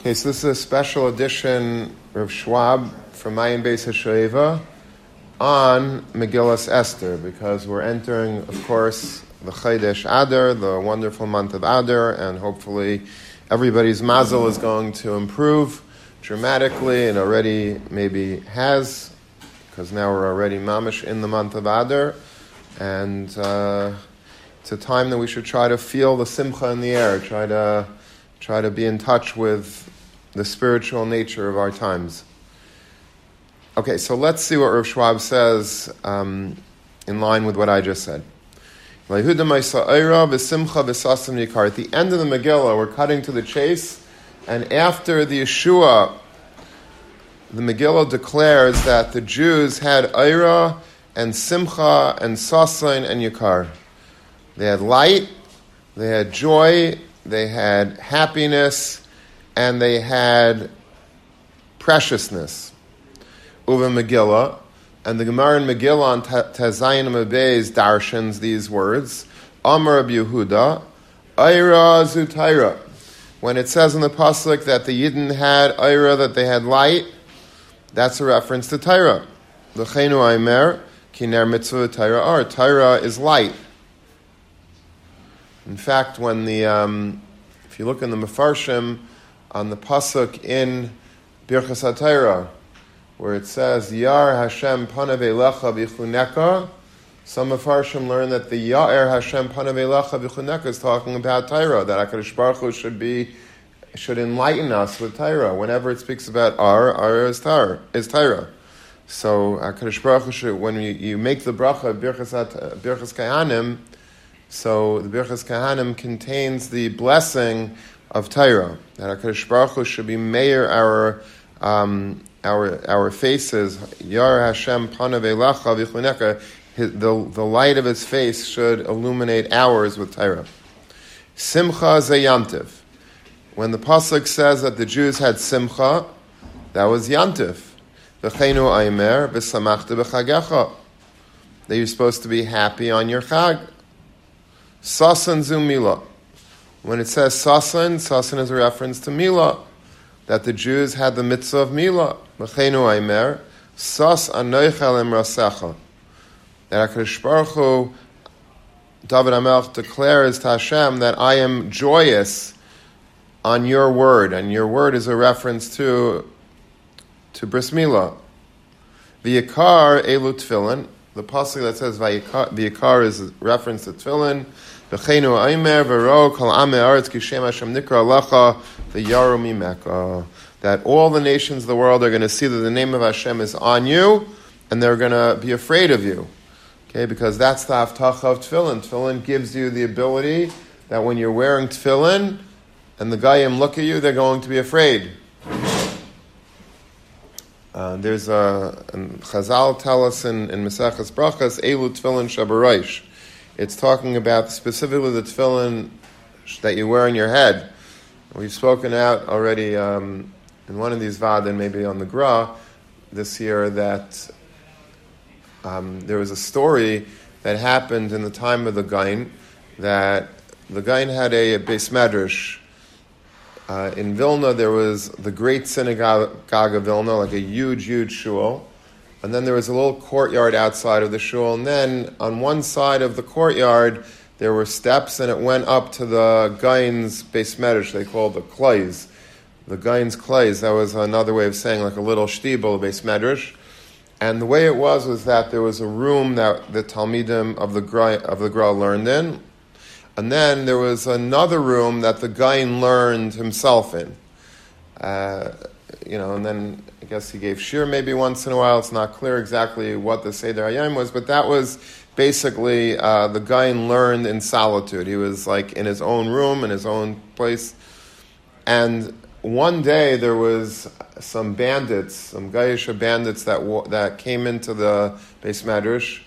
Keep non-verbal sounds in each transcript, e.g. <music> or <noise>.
Okay, so this is a special edition of Schwab from Mayan Beis HaShoeva on Megillas Esther because we're entering, of course, the Chodesh Adar, the wonderful month of Adar, and hopefully everybody's mazel is going to improve dramatically and already maybe has because now we're already mamish in the month of Adar, and uh, it's a time that we should try to feel the simcha in the air, try to try to be in touch with the spiritual nature of our times. Okay, so let's see what Rav Schwab says um, in line with what I just said. At the end of the Megillah, we're cutting to the chase, and after the Yeshua, the Megillah declares that the Jews had Ira and Simcha and Sasain and Yakar. They had light, they had joy, they had happiness, and they had preciousness. Uva Megillah, and the Gemara in Megillah on Tazayin Mabez darshans these words, Amar Yehuda, Ira Zutaira. When it says in the Pasuk that the Yidden had Ira, that they had light, that's a reference to Tyra. The Chenu Aimer, Kiner Mitzvah Tyra Ar. Tyra is light. In fact, when the, um, if you look in the Mefarshim, on the pasuk in Birchas HaTorah, where it says Yar Hashem Panav Elecha Vichuneka. Some of Harshim learn that the Ya'er Hashem Panav Elecha is talking about Torah, that HaKadosh Baruch should be should enlighten us with Torah. Whenever it speaks about Ar, Ar is Torah. Is Torah. So HaKadosh Baruch Hu should, when you, you make the bracha Birchas, Birchas Kahanim, so the Birchas Kahanim contains the blessing of Torah. That HaKadosh Baruch Hu should be mayor our, um, our, our faces. Yar Hashem panav elacha. The, the light of his face should illuminate ours with Torah. Simcha zeyantiv. When the pasuk says that the Jews had simcha, that was yantiv. V'cheinu aimer b'samachta b'chagecha. That you're supposed to be happy on your chag. Sasan zumila. When it says sasan, sasan is a reference to Mila, that the Jews had the mitzvah of Mila. Mechenu Aimer, sas anoichelem rasecha. That HaKadosh Baruch Hu, David Amelch declares to Hashem that I am joyous on your word, and your word is a reference to to bris milah. V'yakar elu tefillin. The pasuk that says v'yakar is a reference to tefillin. V'cheinu aimer v'ro kol ame aretz kishem Hashem nikra alecha v'yaru mimeka. That all the nations of the world are going to see that the name of Hashem is on you, and they're going to be afraid of you. Okay, because that's the avtacha of tefillin. Tefillin gives you the ability that when you're wearing tefillin, and the guyim look at you, they're going to be afraid. Uh, there's a, Chazal tell us in, in Maseches Brachas, Elu Tefillin Shabaraish. It's talking about specifically the tefillin that you wear on your head. We've spoken out already um, in one of these vaad and maybe on the gra this year that um, there was a story that happened in the time of the Gaon that the Gaon had a, a medrash. Uh, in Vilna, there was the great synagogue of Vilna, like a huge, huge shul. And then there was a little courtyard outside of the shul. And then on one side of the courtyard, there were steps, and it went up to the Gaon's base medrash, they called the clays. The Gaon's clays, that was another way of saying like a little shtibel base medrash. And the way it was was that there was a room that the Talmidim of the of the Gra learned in, and then there was another room that the Gain learned himself in. Uh, you know, and then guess he gave shir maybe once in a while. It's not clear exactly what the Seder Hayom was, but that was basically uh, the guy learned in solitude. He was like in his own room, in his own place. And one day there was some bandits, some Gaisha bandits that, that came into the base madrash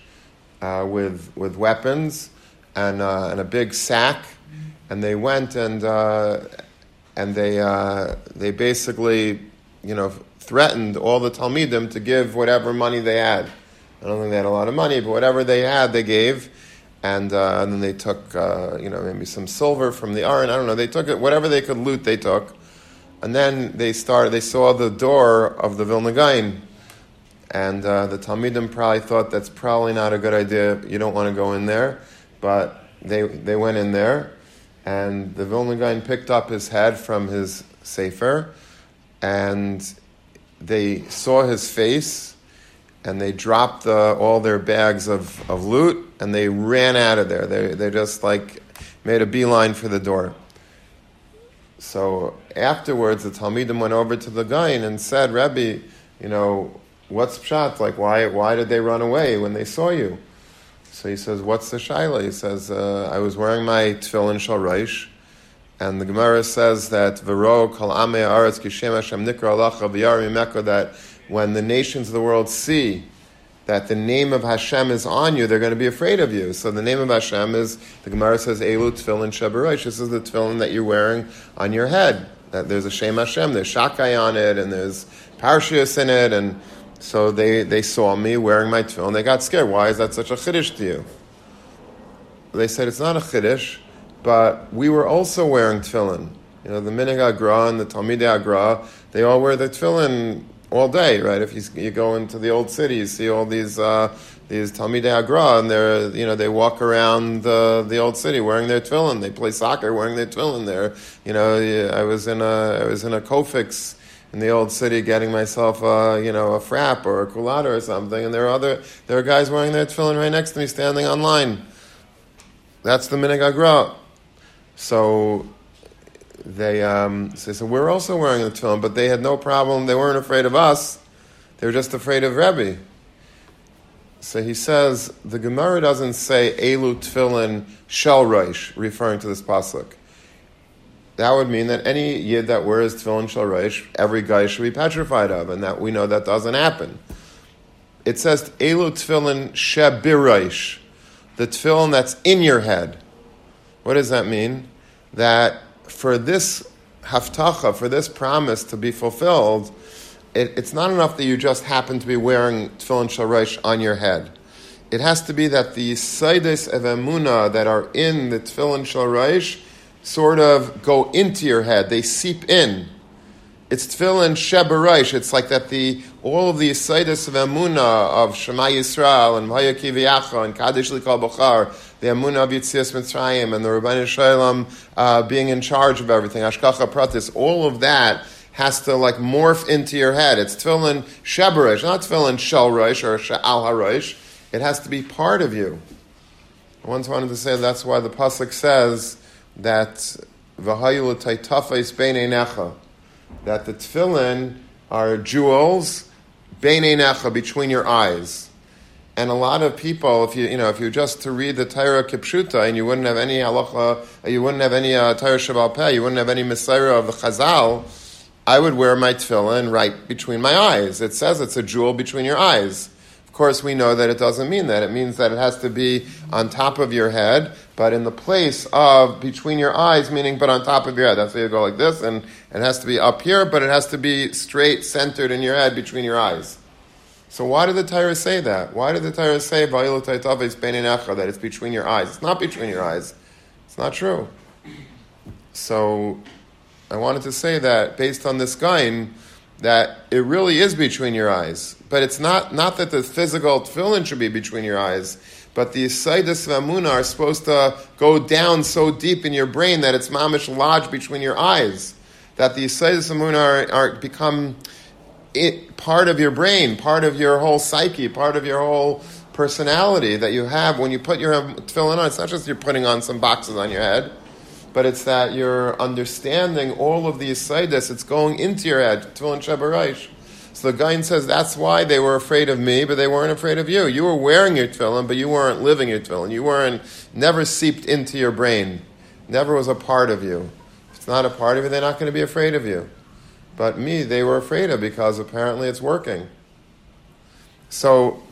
uh, with, with weapons and, uh, and a big sack. And they went and, uh, and they, uh, they basically you know, threatened all the Talmidim to give whatever money they had. I don't think they had a lot of money, but whatever they had, they gave. And, uh, and then they took, uh, you know, maybe some silver from the Aron. I don't know. They took it, whatever they could loot, they took. And then they started, they saw the door of the Vilna Gaon. And uh, the Talmidim probably thought that's probably not a good idea. You don't want to go in there. But they, they went in there. And the Vilna Gaon picked up his head from his sefer. And they saw his face. And they dropped the, all their bags of, of loot. And they ran out of there. They, they just like made a beeline for the door. So afterwards, the Talmidim went over to the Gaon and said, Rebbe, you know, what's pshat? Like, why, why did they run away when they saw you? So he says, what's the shaila? He says, uh, I was wearing my tefillin shalreish, and the Gemara says that that when the nations of the world see that the name of Hashem is on you, they're going to be afraid of you. So the name of Hashem is, the Gemara says, Elu Tefillin Shabaraish. This is the tefillin that you're wearing on your head. That there's a Shem Hashem, there's Shakai on it, and there's Parshias in it, and so they, they saw me wearing my tefillin. They got scared. Why is that such a chiddush to you? They said, it's not a chiddush, but we were also wearing tefillin. You know, the Minig Agra and the Talmidei HaGra, they all wear the tefillin all day, right? If you, you go into the old city, you see all these uh, these Talmidei HaGra, and they're you know they walk around the the old city wearing their tefillin. They play soccer wearing their tefillin. There, you know, I was in a I was in a Cofix in the old city getting myself a you know a frap or a culata or something, and there are other there are guys wearing their tefillin right next to me standing on line. That's the Minig Agra. So they, um, so, we're also wearing the tefillin, but they had no problem. They weren't afraid of us. They were just afraid of Rebbe. So he says the Gemara doesn't say Elu tefillin shel reish, referring to this pasuk. That would mean that any yid that wears tefillin shel reish, every guy should be petrified of, and that we know that doesn't happen. It says Elu tefillin shebiraish, the tefillin that's in your head. What does that mean? That for this haftacha, for this promise to be fulfilled, it, it's not enough that you just happen to be wearing tefillin sharash on your head. It has to be that the saides of emuna that are in the tefillin sharash sort of go into your head. They seep in. It's tefillin shebaraish. It's like that the all of the saides of emuna of Shema Yisrael and Vaya Kiviyacha and Kaddish Likal Bachar the Amunah of Yitzias Mitzrayim and the Rabbeinu Shalom uh, being in charge of everything, Hashgacha Pratis, all of that has to like morph into your head. It's tefillin sheberish, not tefillin shelrish or shal harish. It has to be part of you. I once wanted to say that's why the pasuk says that that the tefillin are jewels necha between your eyes. And a lot of people, if you you know, if you just to read the Torah Kipshuta and you wouldn't have any halacha, you wouldn't have any uh, Torah Shebaal Peh, you wouldn't have any Messiah of the Chazal, I would wear my tefillin right between my eyes. It says it's a jewel between your eyes. Of course, we know that it doesn't mean that. It means that it has to be on top of your head, but in the place of between your eyes, meaning but on top of your head. That's why you go like this, and it has to be up here, but it has to be straight, centered in your head between your eyes. So why did the Torah say that? Why did the Torah say that it's between your eyes? It's not between your eyes. It's not true. So I wanted to say that based on this Gaon, that it really is between your eyes. But it's not, not that the physical tefillin should be between your eyes, but the Saidus Vamuna are supposed to go down so deep in your brain that it's mamish lodged between your eyes. That the Saidus Vamuna are, are become it, part of your brain, part of your whole psyche, part of your whole personality that you have when you put your tefillin on. It's not just you're putting on some boxes on your head, but it's that you're understanding all of these sides. It's going into your head. Tefillin shabaraish. So the guy says that's why they were afraid of me, but they weren't afraid of you. You were wearing your tefillin, but you weren't living your tefillin. You weren't never seeped into your brain. Never was a part of you. If it's not a part of you, they're not going to be afraid of you. But me, they were afraid of because apparently it's working. So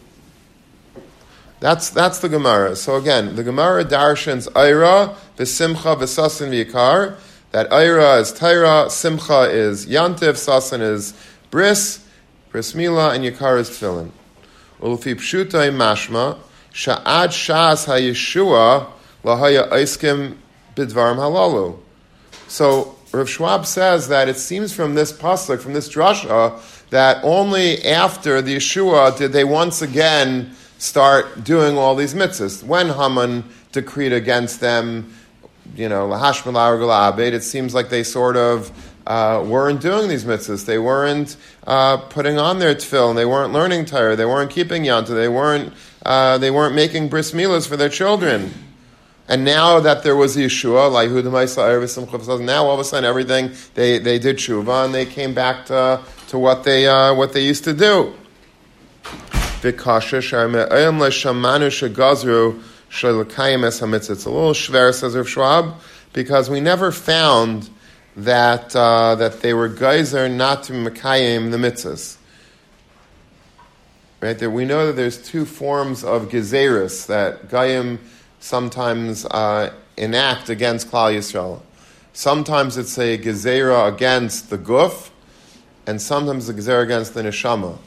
that's that's the Gemara. So again, the Gemara darshans Ira, V'simcha, V'sasin, V'yikar. That Ira is Taira, Simcha is Yantiv, Sasin is Bris, Bris Mila, and Yikar is Tefillin. Ulufi Pshutai Mashma, Sha'ad Shas HaYeshua, Lahaya Aiskim Bidvarim Halalu. So Rav Schwab says that it seems from this pasuk, from this drasha, that only after the Yeshua did they once again start doing all these mitzvahs. When Haman decreed against them, you know, it seems like they sort of uh, weren't doing these mitzvahs. They weren't uh, putting on their tefillin. They weren't learning Torah. They weren't keeping yanta. They weren't. Uh, they weren't making bris milas for their children. And now that there was Yeshua, now all of a sudden everything they, they did tshuva and they came back to, to what they uh, what they used to do. It's a little schwer, says Rav Schwab, because we never found that uh, that they were geyser not to mekayim the mitzvahs. Right there, we know that there's two forms of gezeris that gayim sometimes uh, enact against Klal Yisrael. Sometimes it's a gezerah against the guf, and sometimes a gezerah against the neshama.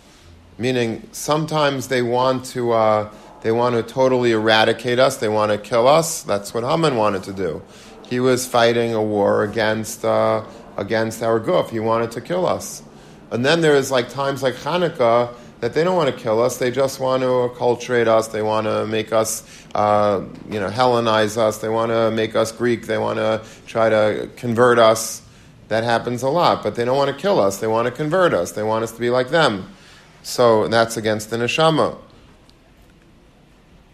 Meaning, sometimes they want to uh, they want to totally eradicate us. They want to kill us. That's what Haman wanted to do. He was fighting a war against uh, against our guf. He wanted to kill us. And then there's like times like Hanukkah that they don't want to kill us. They just want to acculturate us. They want to make us, uh, you know, Hellenize us. They want to make us Greek. They want to try to convert us. That happens a lot, but they don't want to kill us. They want to convert us. They want us to be like them. So that's against the neshama.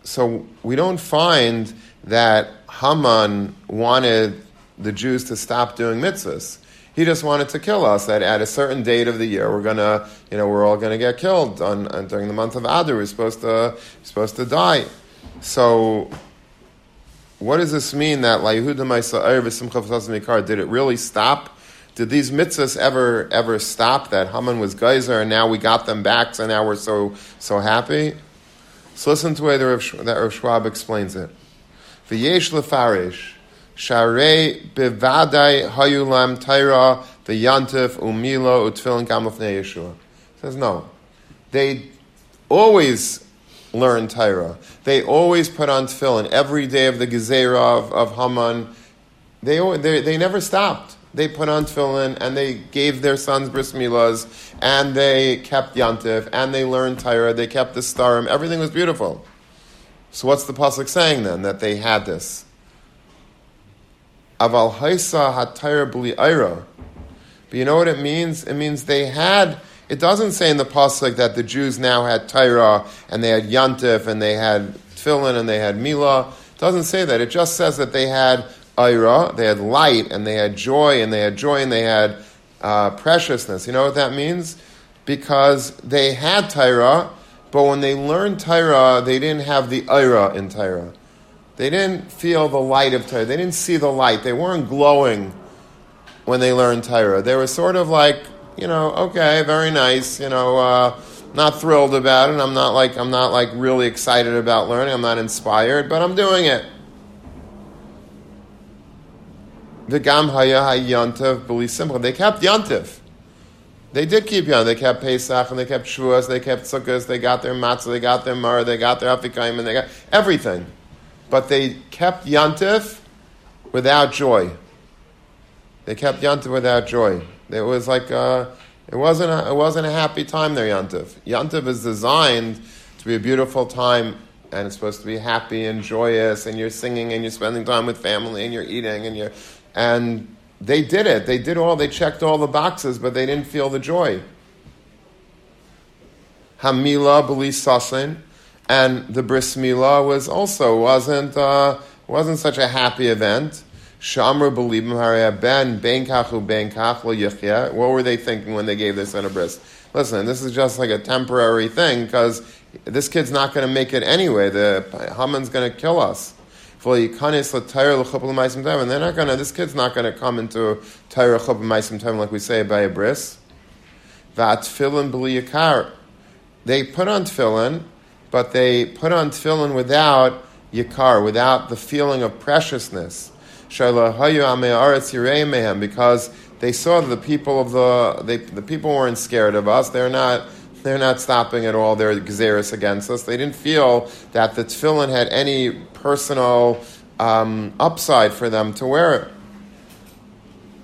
So we don't find that Haman wanted the Jews to stop doing mitzvahs. He just wanted to kill us. That at a certain date of the year, we're gonna, you know, we're all gonna get killed on, on during the month of Adar. We're supposed to supposed to die. So, what does this mean? That did it really stop? Did these mitzvahs ever ever stop? That Haman was geyser, and now we got them back, so now we're so so happy. So listen to the way that Rav, Schwab explains it. V'yesh lefarish. Sharei bevadai hayulam taira v'yantif umilo utfilin gamufnei Yeshua. Says no. They always learn Torah. They always put on tefillin every day of the Gezerah of, of Haman. They, they, they never stopped. They put on tefillin and they gave their sons bris milas and they kept yantif and they learned Torah. They kept the starim. Everything was beautiful. So what's the pasuk saying then that they had this? Aval haisa hatayra bli. But you know what it means? It means they had. It doesn't say in the pasuk that the Jews now had Tyra and they had Yantif and they had Tfilin and they had Mila. It doesn't say that. It just says that they had Ira, they had light and they had joy and they had joy and they had uh, preciousness. You know what that means? Because they had Tyra, but when they learned Tyra, they didn't have the Ira in Tyra. They didn't feel the light of Torah. They didn't see the light. They weren't glowing when they learned Torah. They were sort of like, you know, okay, very nice, you know, uh, not thrilled about it. I'm not like I'm not like really excited about learning. I'm not inspired, but I'm doing it. The Gam Haya Yantiv believe simple. They kept Yantiv. They did keep Yantiv. They kept Pesach and they kept Shuas. They kept Sukkot. They got their matzah. They got their mar. They got their Afikaim and they got everything but they kept Yantif without joy. They kept Yantif without joy. It was like a, uh, it wasn't a, it wasn't a happy time there. Yantif. Yantif is designed to be a beautiful time, and it's supposed to be happy and joyous, and you're singing and you're spending time with family and you're eating and you're and they did it. They did all. They checked all the boxes, but they didn't feel the joy. Hamila b'li sasin and the bris milah was also wasn't uh, wasn't such a happy event. Shamru belibim haraya ben ben kachu ben kach yichya. What were they thinking when they gave this son a bris? Listen, this is just like a temporary thing because this kid's not going to make it anyway. The Haman's going to kill us. And they're not to. This kid's not going to come into Torah chupim time like we say by a bris. That tefillin b'li They put on tefillin but they put on tefillin without yikar, without the feeling of preciousness. Because they saw the people of the they, the people weren't scared of us. They're not they're not stopping at all. They're gezeris against us. They didn't feel that the tefillin had any personal um, upside for them to wear it.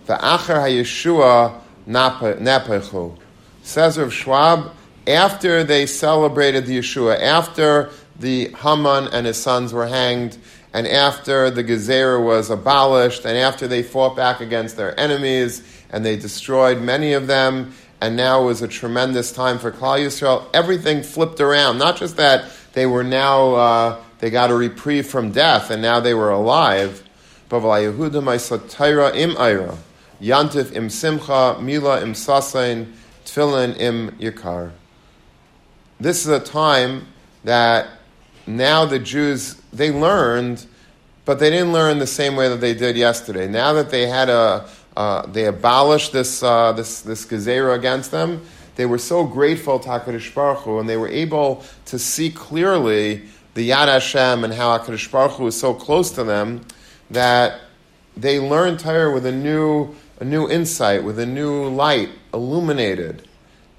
The Acher HaYeshua Napechu. Says Rav Schwab, after they celebrated the Yeshua, after the Haman and his sons were hanged, and after the Gezerah was abolished, and after they fought back against their enemies, and they destroyed many of them, and now was a tremendous time for Klal Yisrael, everything flipped around. Not just that they were now, uh, they got a reprieve from death, and now they were alive, but im Yantif im Simcha, Mila im im. This is a time that now the Jews, they learned, but they didn't learn the same way that they did yesterday. Now that they had a, uh, they abolished this, uh, this, this gezerah against them, they were so grateful to HaKadosh Baruch Hu, and they were able to see clearly the Yad Hashem and how HaKadosh Baruch Hu was so close to them that they learned Torah with a new, a new insight, with a new light, illuminated.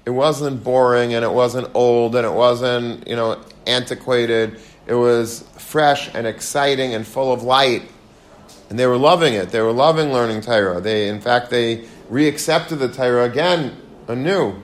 It wasn't boring and it wasn't old and it wasn't, you know, antiquated. It was fresh and exciting and full of light. And they were loving it. They were loving learning Torah. They, in fact, they reaccepted the Torah again anew.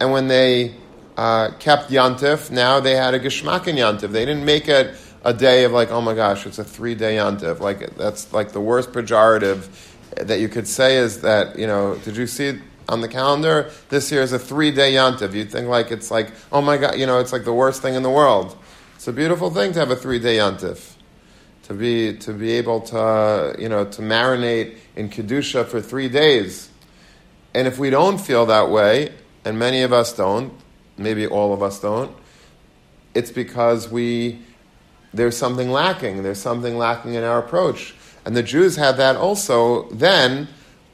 And when they uh, kept Yantif, now they had a Geshmak in Yantif. They didn't make it a day of like, oh my gosh, it's a three day Yantif. Like, that's like the worst pejorative that you could say is that, you know, did you see on the calendar. This year is a three day yontiv. You'd think like it's like, oh my God, you know, it's like the worst thing in the world. It's a beautiful thing to have a three day yontiv. To be, to be able to, you know, to marinate in Kedusha for three days. And if we don't feel that way, and many of us don't, maybe all of us don't, it's because we, there's something lacking. There's something lacking in our approach. And the Jews had that also then,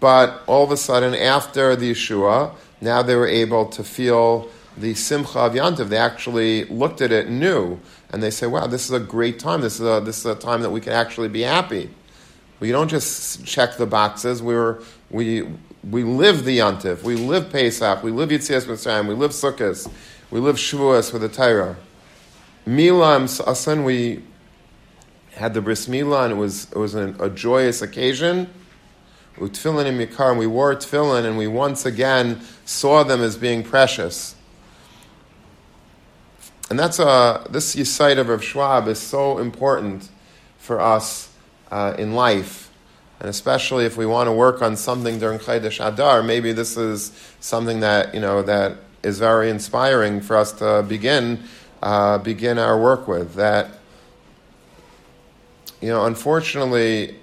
but all of a sudden, after the Yeshua, now they were able to feel the Simcha of Yantiv. They actually looked at it new, and they say, wow, this is a great time. This is a, this is a time that we can actually be happy. We don't just check the boxes. We were, we, we live the Yantiv. We live Pesach. We live Yitzias Mitzrayim. We live Sukkot. We live Shavuos with the Torah. Mila Asan, we had the Bris Mila, and it was, it was an, a joyous occasion utfillin in Mikar, and we wore tefillin, and we once again saw them as being precious. And that's a, uh, this Yisait of Rav Schwab is so important for us uh, in life. And especially if we want to work on something during Chodesh Adar, maybe this is something that, you know, that is very inspiring for us to begin, uh, begin our work with. That, you know, unfortunately,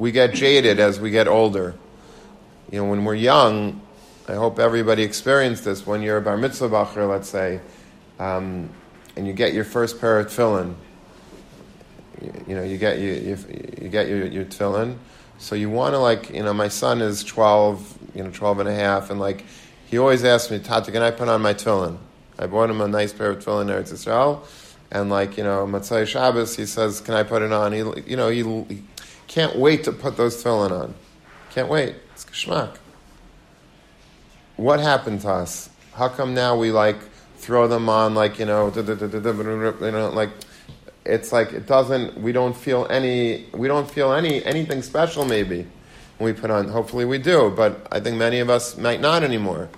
we get jaded as we get older. You know, when we're young, I hope everybody experienced this. When you're a bar mitzvah bacher, let's say, um, and you get your first pair of tefillin, you, you know, you get you, you, you, get your, your tefillin. So you want to like, you know, my son is 12, you know, 12 and a half, and like, he always asks me, Tata, can I put on my tefillin? I bought him a nice pair of tefillin Eretz Yisrael, and like, you know, Matzai Shabbos, he says, can I put it on? He, you know, he can't wait to put those tefillin on. Can't wait. It's geschmack. What happened to us? How come now we like throw them on like you know, you know, like it's like it doesn't. We don't feel any. We don't feel any anything special. Maybe when we put on. Hopefully we do, but I think many of us might not anymore.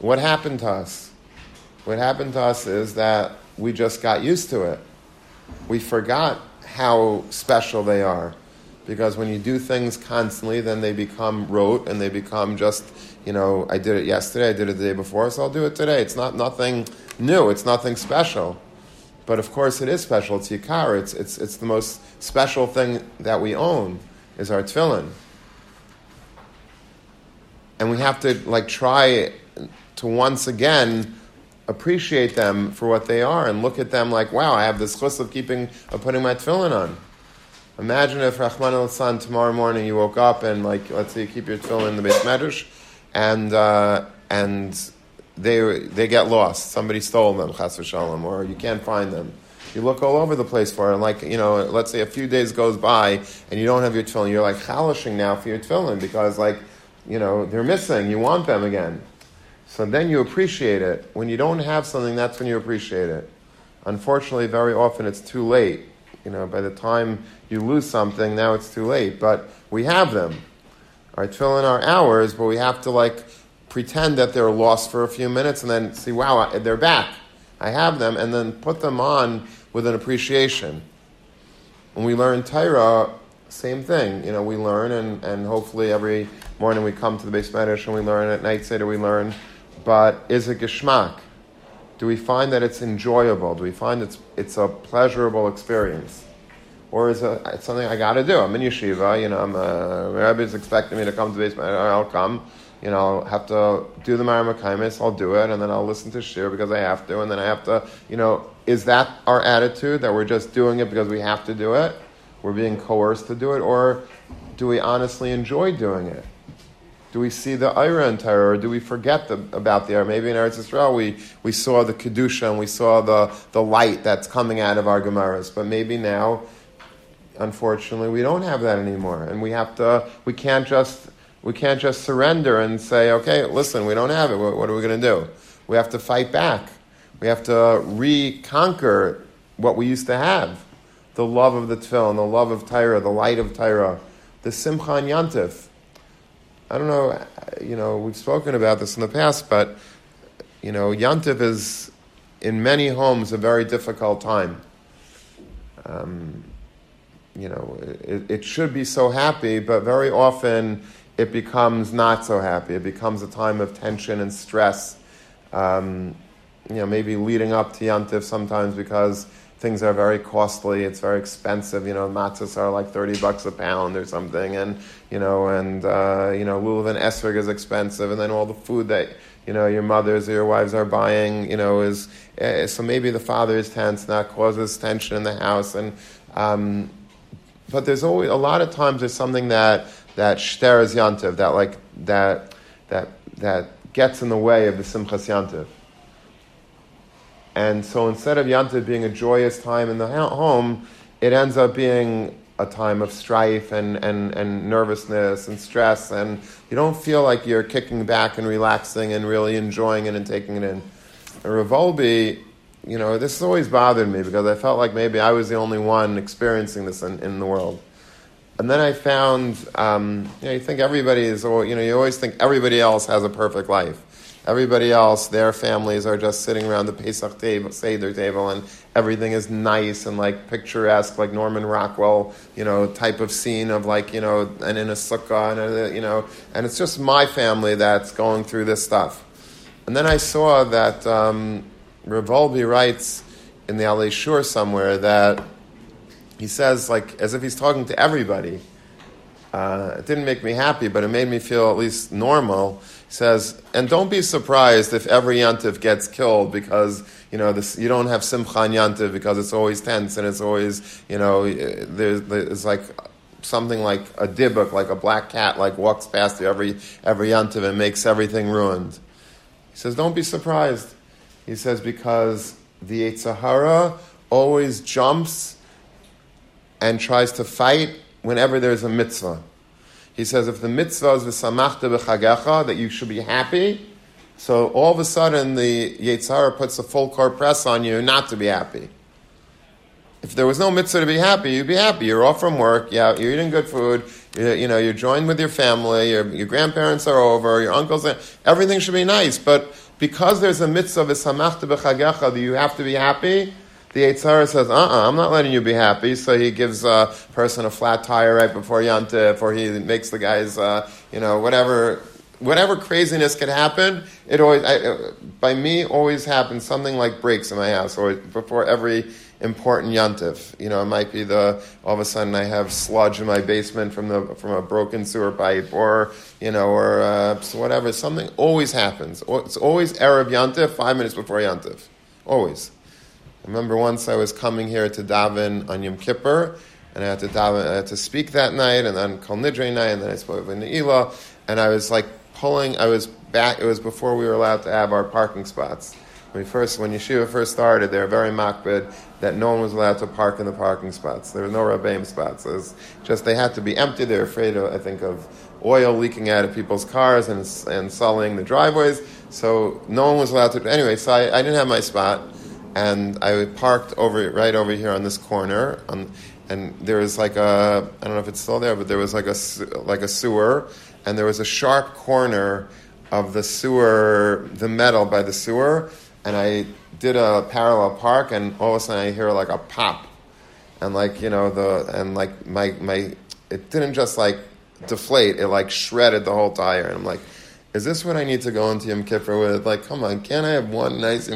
What happened to us? What happened to us is that we just got used to it. We forgot how special they are because when you do things constantly, then they become rote and they become just, you know, I did it yesterday, I did it the day before, so I'll do it today. It's not nothing new, it's nothing special. But of course, it is special. It's Yikar. It's, it's, it's the most special thing that we own is our tefillin. And we have to like try to once again appreciate them for what they are and look at them like, wow, I have this chus of keeping of putting my tefillin on. Imagine if Rahman al San tomorrow morning you woke up and like let's say you keep your tefillin in the base medrash, and uh, and they they get lost. Somebody stole them, chas v'shalom, or you can't find them. You look all over the place for it, and like you know, let's say a few days goes by and you don't have your tefillin. You're like chalishing now for your tefillin because like you know they're missing. You want them again. So then you appreciate it. When you don't have something, that's when you appreciate it. Unfortunately, very often it's too late you know, by the time you lose something, now it's too late. But we have them. Our tefillin are ours, but we have to like pretend that they're lost for a few minutes and then see, wow, they're back. I have them, and then put them on with an appreciation. When we learn Torah, same thing. You know, we learn, and, and hopefully every morning we come to the base and we learn, at night Seder we learn. But is it geschmack? Do we find that it's enjoyable? Do we find it's, it's a pleasurable experience? Or is it it's something I got to do? I'm in yeshiva, you know, I'm, uh, Rabbi's expecting me to come to base I'll come. You know, I'll have to do the Maramakamis, I'll do it, and then I'll listen to Shir because I have to, and then I have to, you know, is that our attitude that we're just doing it because we have to do it? We're being coerced to do it? Or do we honestly enjoy doing it? Do we see the Ira in Torah, or do we forget the, about the Ira? Maybe in Eretz Yisrael we, we saw the Kedusha and we saw the, the light that's coming out of our Gemaras, but maybe now, unfortunately, we don't have that anymore, and we have to, we can't just, we can't just surrender and say, okay, listen, we don't have it, what, what are we going to do? We have to fight back. We have to reconquer what we used to have. The love of the tefillin, the love of Torah, the light of Torah, the simcha and yantif. I don't know, you know, we've spoken about this in the past, but, you know, yantif is, in many homes, a very difficult time. Um, you know, it, it should be so happy, but very often it becomes not so happy. It becomes a time of tension and stress. Um, you know, maybe leading up to Yantif sometimes because things are very costly. It's very expensive. You know, matzahs are like thirty bucks a pound or something, and you know, and uh, you know, lulav and esrog is expensive, and then all the food that you know your mothers or your wives are buying, you know, is uh, so maybe the father is tense, and that causes tension in the house, and um, but there's always a lot of times there's something that that shter yantiv that like that that that gets in the way of the simchas yantiv. And so instead of Yantiv being a joyous time in the home, it ends up being a time of strife and, and, and nervousness and stress, and you don't feel like you're kicking back and relaxing and really enjoying it and taking it in. Rav Wolbe, you know, this has always bothered me because I felt like maybe I was the only one experiencing this in, in the world. And then I found, um, you know, you think everybody is, you know, you always think everybody else has a perfect life. Everybody else, their families are just sitting around the Pesach table, Seder table, and everything is nice and like picturesque, like Norman Rockwell, you know, type of scene of like, you know, and in a sukkah, and, a, you know, and it's just my family that's going through this stuff. And then I saw that um, Rav Wolbe writes in the Alei Shur somewhere that he says, like, as if he's talking to everybody. Uh, it didn't make me happy, but it made me feel at least normal says, and don't be surprised if every yantiv gets killed because you know this, you don't have simcha yantiv because it's always tense and it's always you know there's, there's like something like a dibuk, like a black cat, like walks past you every every yantiv and makes everything ruined. He says, don't be surprised. He says because the Yetzer Hara always jumps and tries to fight whenever there's a mitzvah. He says if the mitzvah is v'samachta b'chagecha, that you should be happy, so all of a sudden the Yetzer Hara puts a full court press on you not to be happy. If there was no mitzvah to be happy, you'd be happy. You're off from work, you're eating good food, you're, you know, you're joined with your family, your, your grandparents are over, your uncles, everything should be nice. But because there's a mitzvah v'samachta b'chagecha that you have to be happy, the Yetzer Hara says, uh-uh, I'm not letting you be happy. So he gives a person a flat tire right before Yantif, or he makes the guys, uh, you know, whatever, whatever craziness could happen. It always, I, uh, by me, always happens. Something like breaks in my house, or before every important yantif. You know, it might be the all of a sudden I have sludge in my basement from the from a broken sewer pipe, or you know, or uh, whatever. Something always happens. It's always Arab yantif, five minutes before yantif, always. I remember once I was coming here to daven on Yom Kippur, and I had to daven, I had to speak that night, and then Kol Nidre night, and then I spoke with Ne'ilah, and I was like pulling, I was back, it was before we were allowed to have our parking spots. When we first, when Yeshiva first started, they were very makbid that no one was allowed to park in the parking spots. There were no rabbeim spots. It was just they had to be empty. They were afraid, of, I think, of oil leaking out of people's cars and and sullying the driveways. So no one was allowed to. Anyway, so I, I didn't have my spot, and I parked over right over here on this corner, on, and there was like a I don't know if it's still there, but there was like a like a sewer, and there was a sharp corner of the sewer, the metal by the sewer, and I did a parallel park, and all of a sudden I hear like a pop, and like you know the and like my my it didn't just like deflate, it like shredded the whole tire, and I'm like is this what I need to go into Yom Kippur with? Like, come on, can't I have one nice?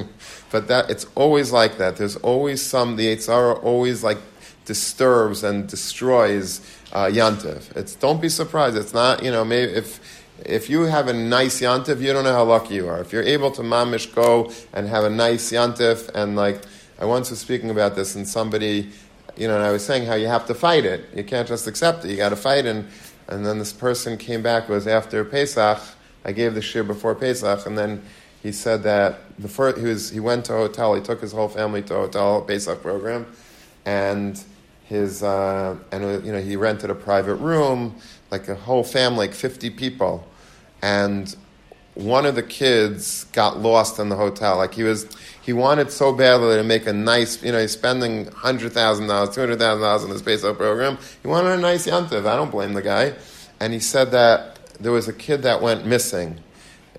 But that it's always like that. There's always some. The Yetzer Hara always like disturbs and destroys uh, Yantiv. It's don't be surprised. It's not you know maybe if if you have a nice Yantiv, you don't know how lucky you are. If you're able to mamish go and have a nice Yantiv and like I once was speaking about this and somebody you know and I was saying how you have to fight it. You can't just accept it. You got to fight and and then this person came back was after Pesach I gave the shir before Pesach, and then he said that the first, he was he went to a hotel. He took his whole family to a hotel Pesach program, and his uh, and you know he rented a private room, like a whole family, like fifty people, and one of the kids got lost in the hotel. Like he was, he wanted so badly to make a nice, you know, he's spending hundred thousand dollars, two hundred thousand dollars on this Pesach program. He wanted a nice yantiv. I don't blame the guy, and he said that there was a kid that went missing.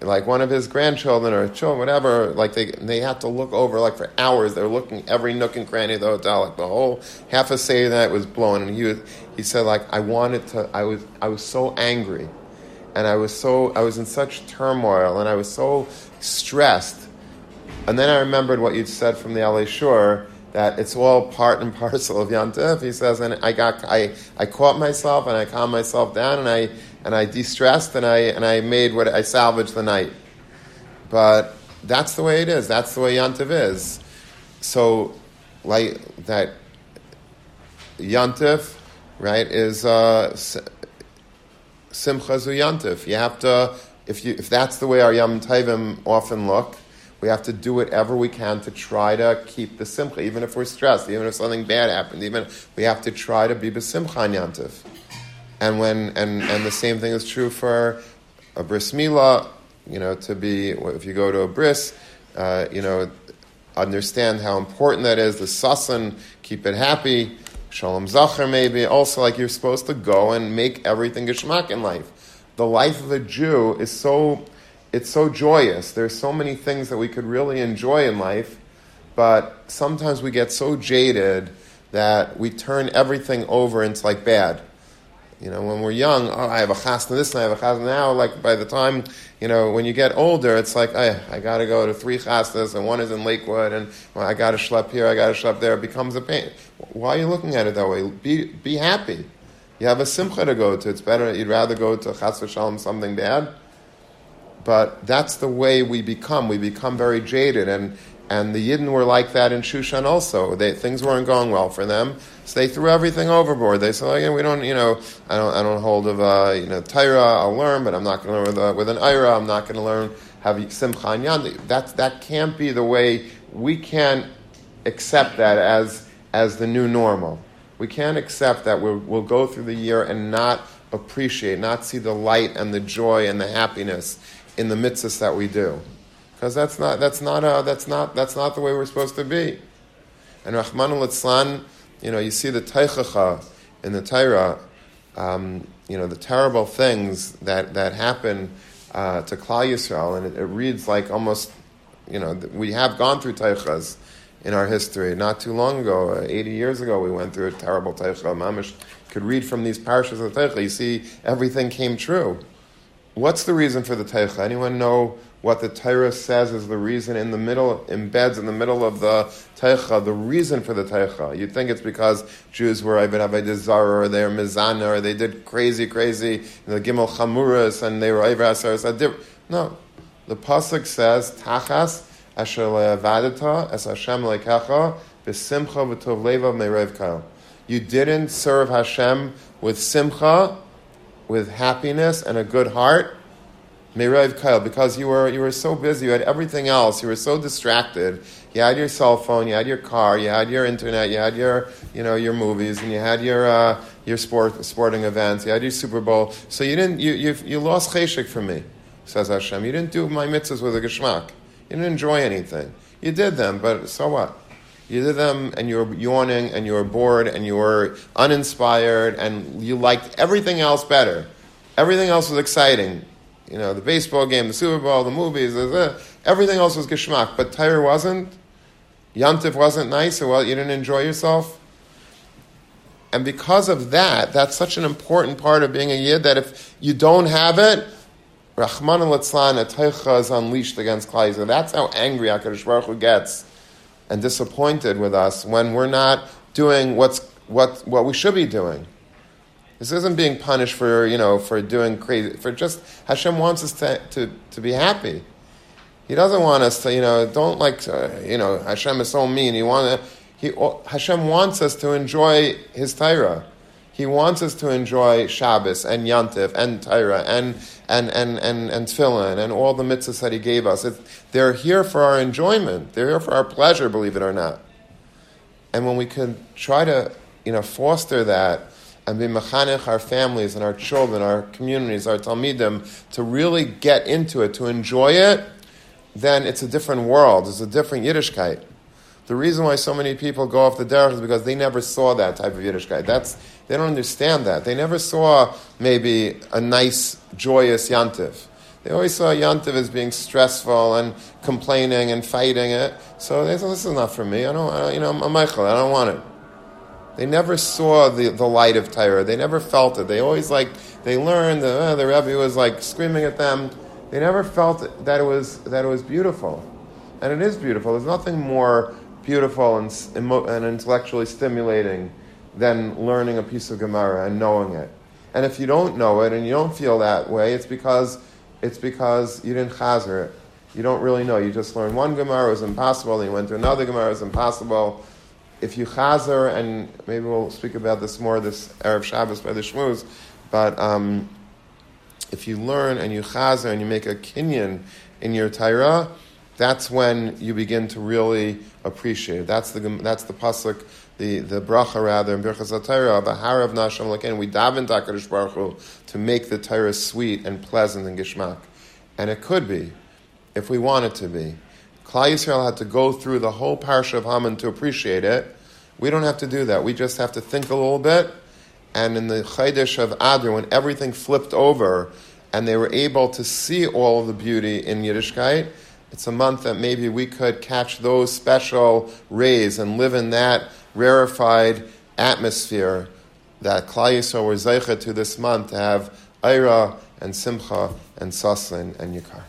Like one of his grandchildren or children, whatever, like they, they had to look over like for hours. They were looking every nook and cranny of the hotel, like the whole half a say that was blown. And he was, he said like I wanted to. I was I was so angry, and I was so I was in such turmoil, and I was so stressed. And then I remembered what you'd said from the Alei Shur that it's all part and <laughs> parcel of Yantif. He says, and I got I I caught myself and I calmed myself down and I and I de-stressed and I and I made what I salvaged the night. But that's the way it is. That's the way Yantiv is. So, like that, Yantiv, right, is uh, Simcha zu Yantiv. You have to, if you if that's the way our Yom Tovim often look, we have to do whatever we can to try to keep the Simcha, even if we're stressed, even if something bad happened, even we have to try to be Simcha in Yantiv. And when and, and the same thing is true for a bris milah, you know, to be if you go to a bris, uh, you know, understand how important that is. The sasan, keep it happy. Shalom Zachar, maybe. Also, like you're supposed to go and make everything geschmack in life. The life of a Jew is so, it's so joyous. There's so many things that we could really enjoy in life, but sometimes we get so jaded that we turn everything over into like bad. You know, when we're young, oh, I have a chasna this and I have a chasna now. Like by the time, you know, when you get older, it's like, oh, I got to go to three chasnas and one is in Lakewood and well, I got to schlep here, I got to schlep there. It becomes a pain. Why are you looking at it that way? Be, be happy. You have a simcha to go to. It's better, you'd rather go to chas v'shalom, something bad. But that's the way we become. We become very jaded. And, and the Yidden were like that in Shushan also. They, things weren't going well for them. So they threw everything overboard. They said, oh, we don't, you know, I don't, I don't hold of, uh, you know, Torah, I'll learn, but I'm not going to learn with, with an Ira, I'm not going to learn, have Simcha and. That, that can't be the way, we can't accept that as, as the new normal. We can't accept that we'll, we'll go through the year and not appreciate, not see the light and the joy and the happiness in the mitzvahs that we do. Because that's not, that's, not, uh, that's, not, that's not the way we're supposed to be. And Rahman al you know, you see the Teichacha in the Torah, um, you know, the terrible things that, that happen uh, to Klal Yisrael, and it, it, reads like almost, you know, we have gone through Teichas in our history. Not too long ago, uh, 80 years ago, we went through a terrible Teicha. Mamish could read from these parashas of the Teicha, you see everything came true. What's the reason for the Teicha? Anyone know what the Torah says is the reason in the middle, embeds in the middle of the Teicha, the reason for the Teicha. You'd think it's because Jews were Ibn Avodah or they were Mizana, or they did crazy, crazy, the Gimel Chamuras, and they were Ivra Asar. No. The Pasuk says, Tachas asher le'avadata es Hashem le'kecha b'simcha v'tov leva me'rev You didn't serve Hashem with simcha, with happiness and a good heart, because you were you were so busy, you had everything else, you were so distracted. You had your cell phone, you had your car, you had your internet, you had your you know your movies, and you had your uh, your sport sporting events, you had your Super Bowl. So you didn't you you, you lost cheshik from me, says Hashem. You didn't do my mitzvahs with a geschmack. You didn't enjoy anything. You did them, but so what? You did them and you were yawning and you were bored and you were uninspired and you liked everything else better. Everything else was exciting. You know, the baseball game, the Super Bowl, the movies, everything else was geschmack, but Torah wasn't. Yantiv wasn't nice, so well, you didn't enjoy yourself. And because of that, that's such an important part of being a Yid that if you don't have it, Rahman al a is unleashed against Klai That's how angry HaKadosh Baruch Hu gets and disappointed with us when we're not doing what's, what, what we should be doing. This isn't being punished for, you know, for doing crazy, for just, Hashem wants us to, to, to be happy. He doesn't want us to, you know, don't like, uh, you know, Hashem is so mean. He want to, he, Hashem wants us to enjoy His Torah. He wants us to enjoy Shabbos and Yantiv and Torah and, and, and, and, and Tefillin and all the mitzvahs that He gave us. It, they're here for our enjoyment. They're here for our pleasure, believe it or not. And when we can try to, you know, foster that and be mechanech our families and our children, our communities, our talmidim, to really get into it, to enjoy it, then it's a different world. It's a different Yiddishkeit. The reason why so many people go off the derech is because they never saw that type of Yiddishkeit. That's, they don't understand that. They never saw maybe a nice, joyous Yantiv. They always saw Yantiv as being stressful and complaining and fighting it. So they said, this is not for me. I don't, I you know, I'm mochel. I don't want it. They never saw the, the light of Torah. They never felt it. They always like, they learned that uh, the Rebbe was like screaming at them. They never felt that it was, that it was beautiful. And it is beautiful. There's nothing more beautiful and, and intellectually stimulating than learning a piece of Gemara and knowing it. And if you don't know it and you don't feel that way, it's because it's because you didn't chazer it. You don't really know. You just learned one Gemara was impossible, and you went to another Gemara was impossible. If you chazer, and maybe we'll speak about this more this Erev Shabbos by the Shmuz, but um, if you learn and you chazer and you make a kinyan in your Torah, that's when you begin to really appreciate it. That's the, that's the pasuk, the, the bracha rather, in Birchas HaTorah, of a of Nasham Laken. We daven HaKadosh Baruch Hu to make the Torah sweet and pleasant and gishmak. And it could be, if we want it to be. Klal Yisrael had to go through the whole parsha of Haman to appreciate it. We don't have to do that. We just have to think a little bit. And in the Chaydesh of Adar, when everything flipped over and they were able to see all of the beauty in Yiddishkeit, it's a month that maybe we could catch those special rays and live in that rarefied atmosphere that Klal were zeicha to this month to have Aira and Simcha and Sasson and Yikar.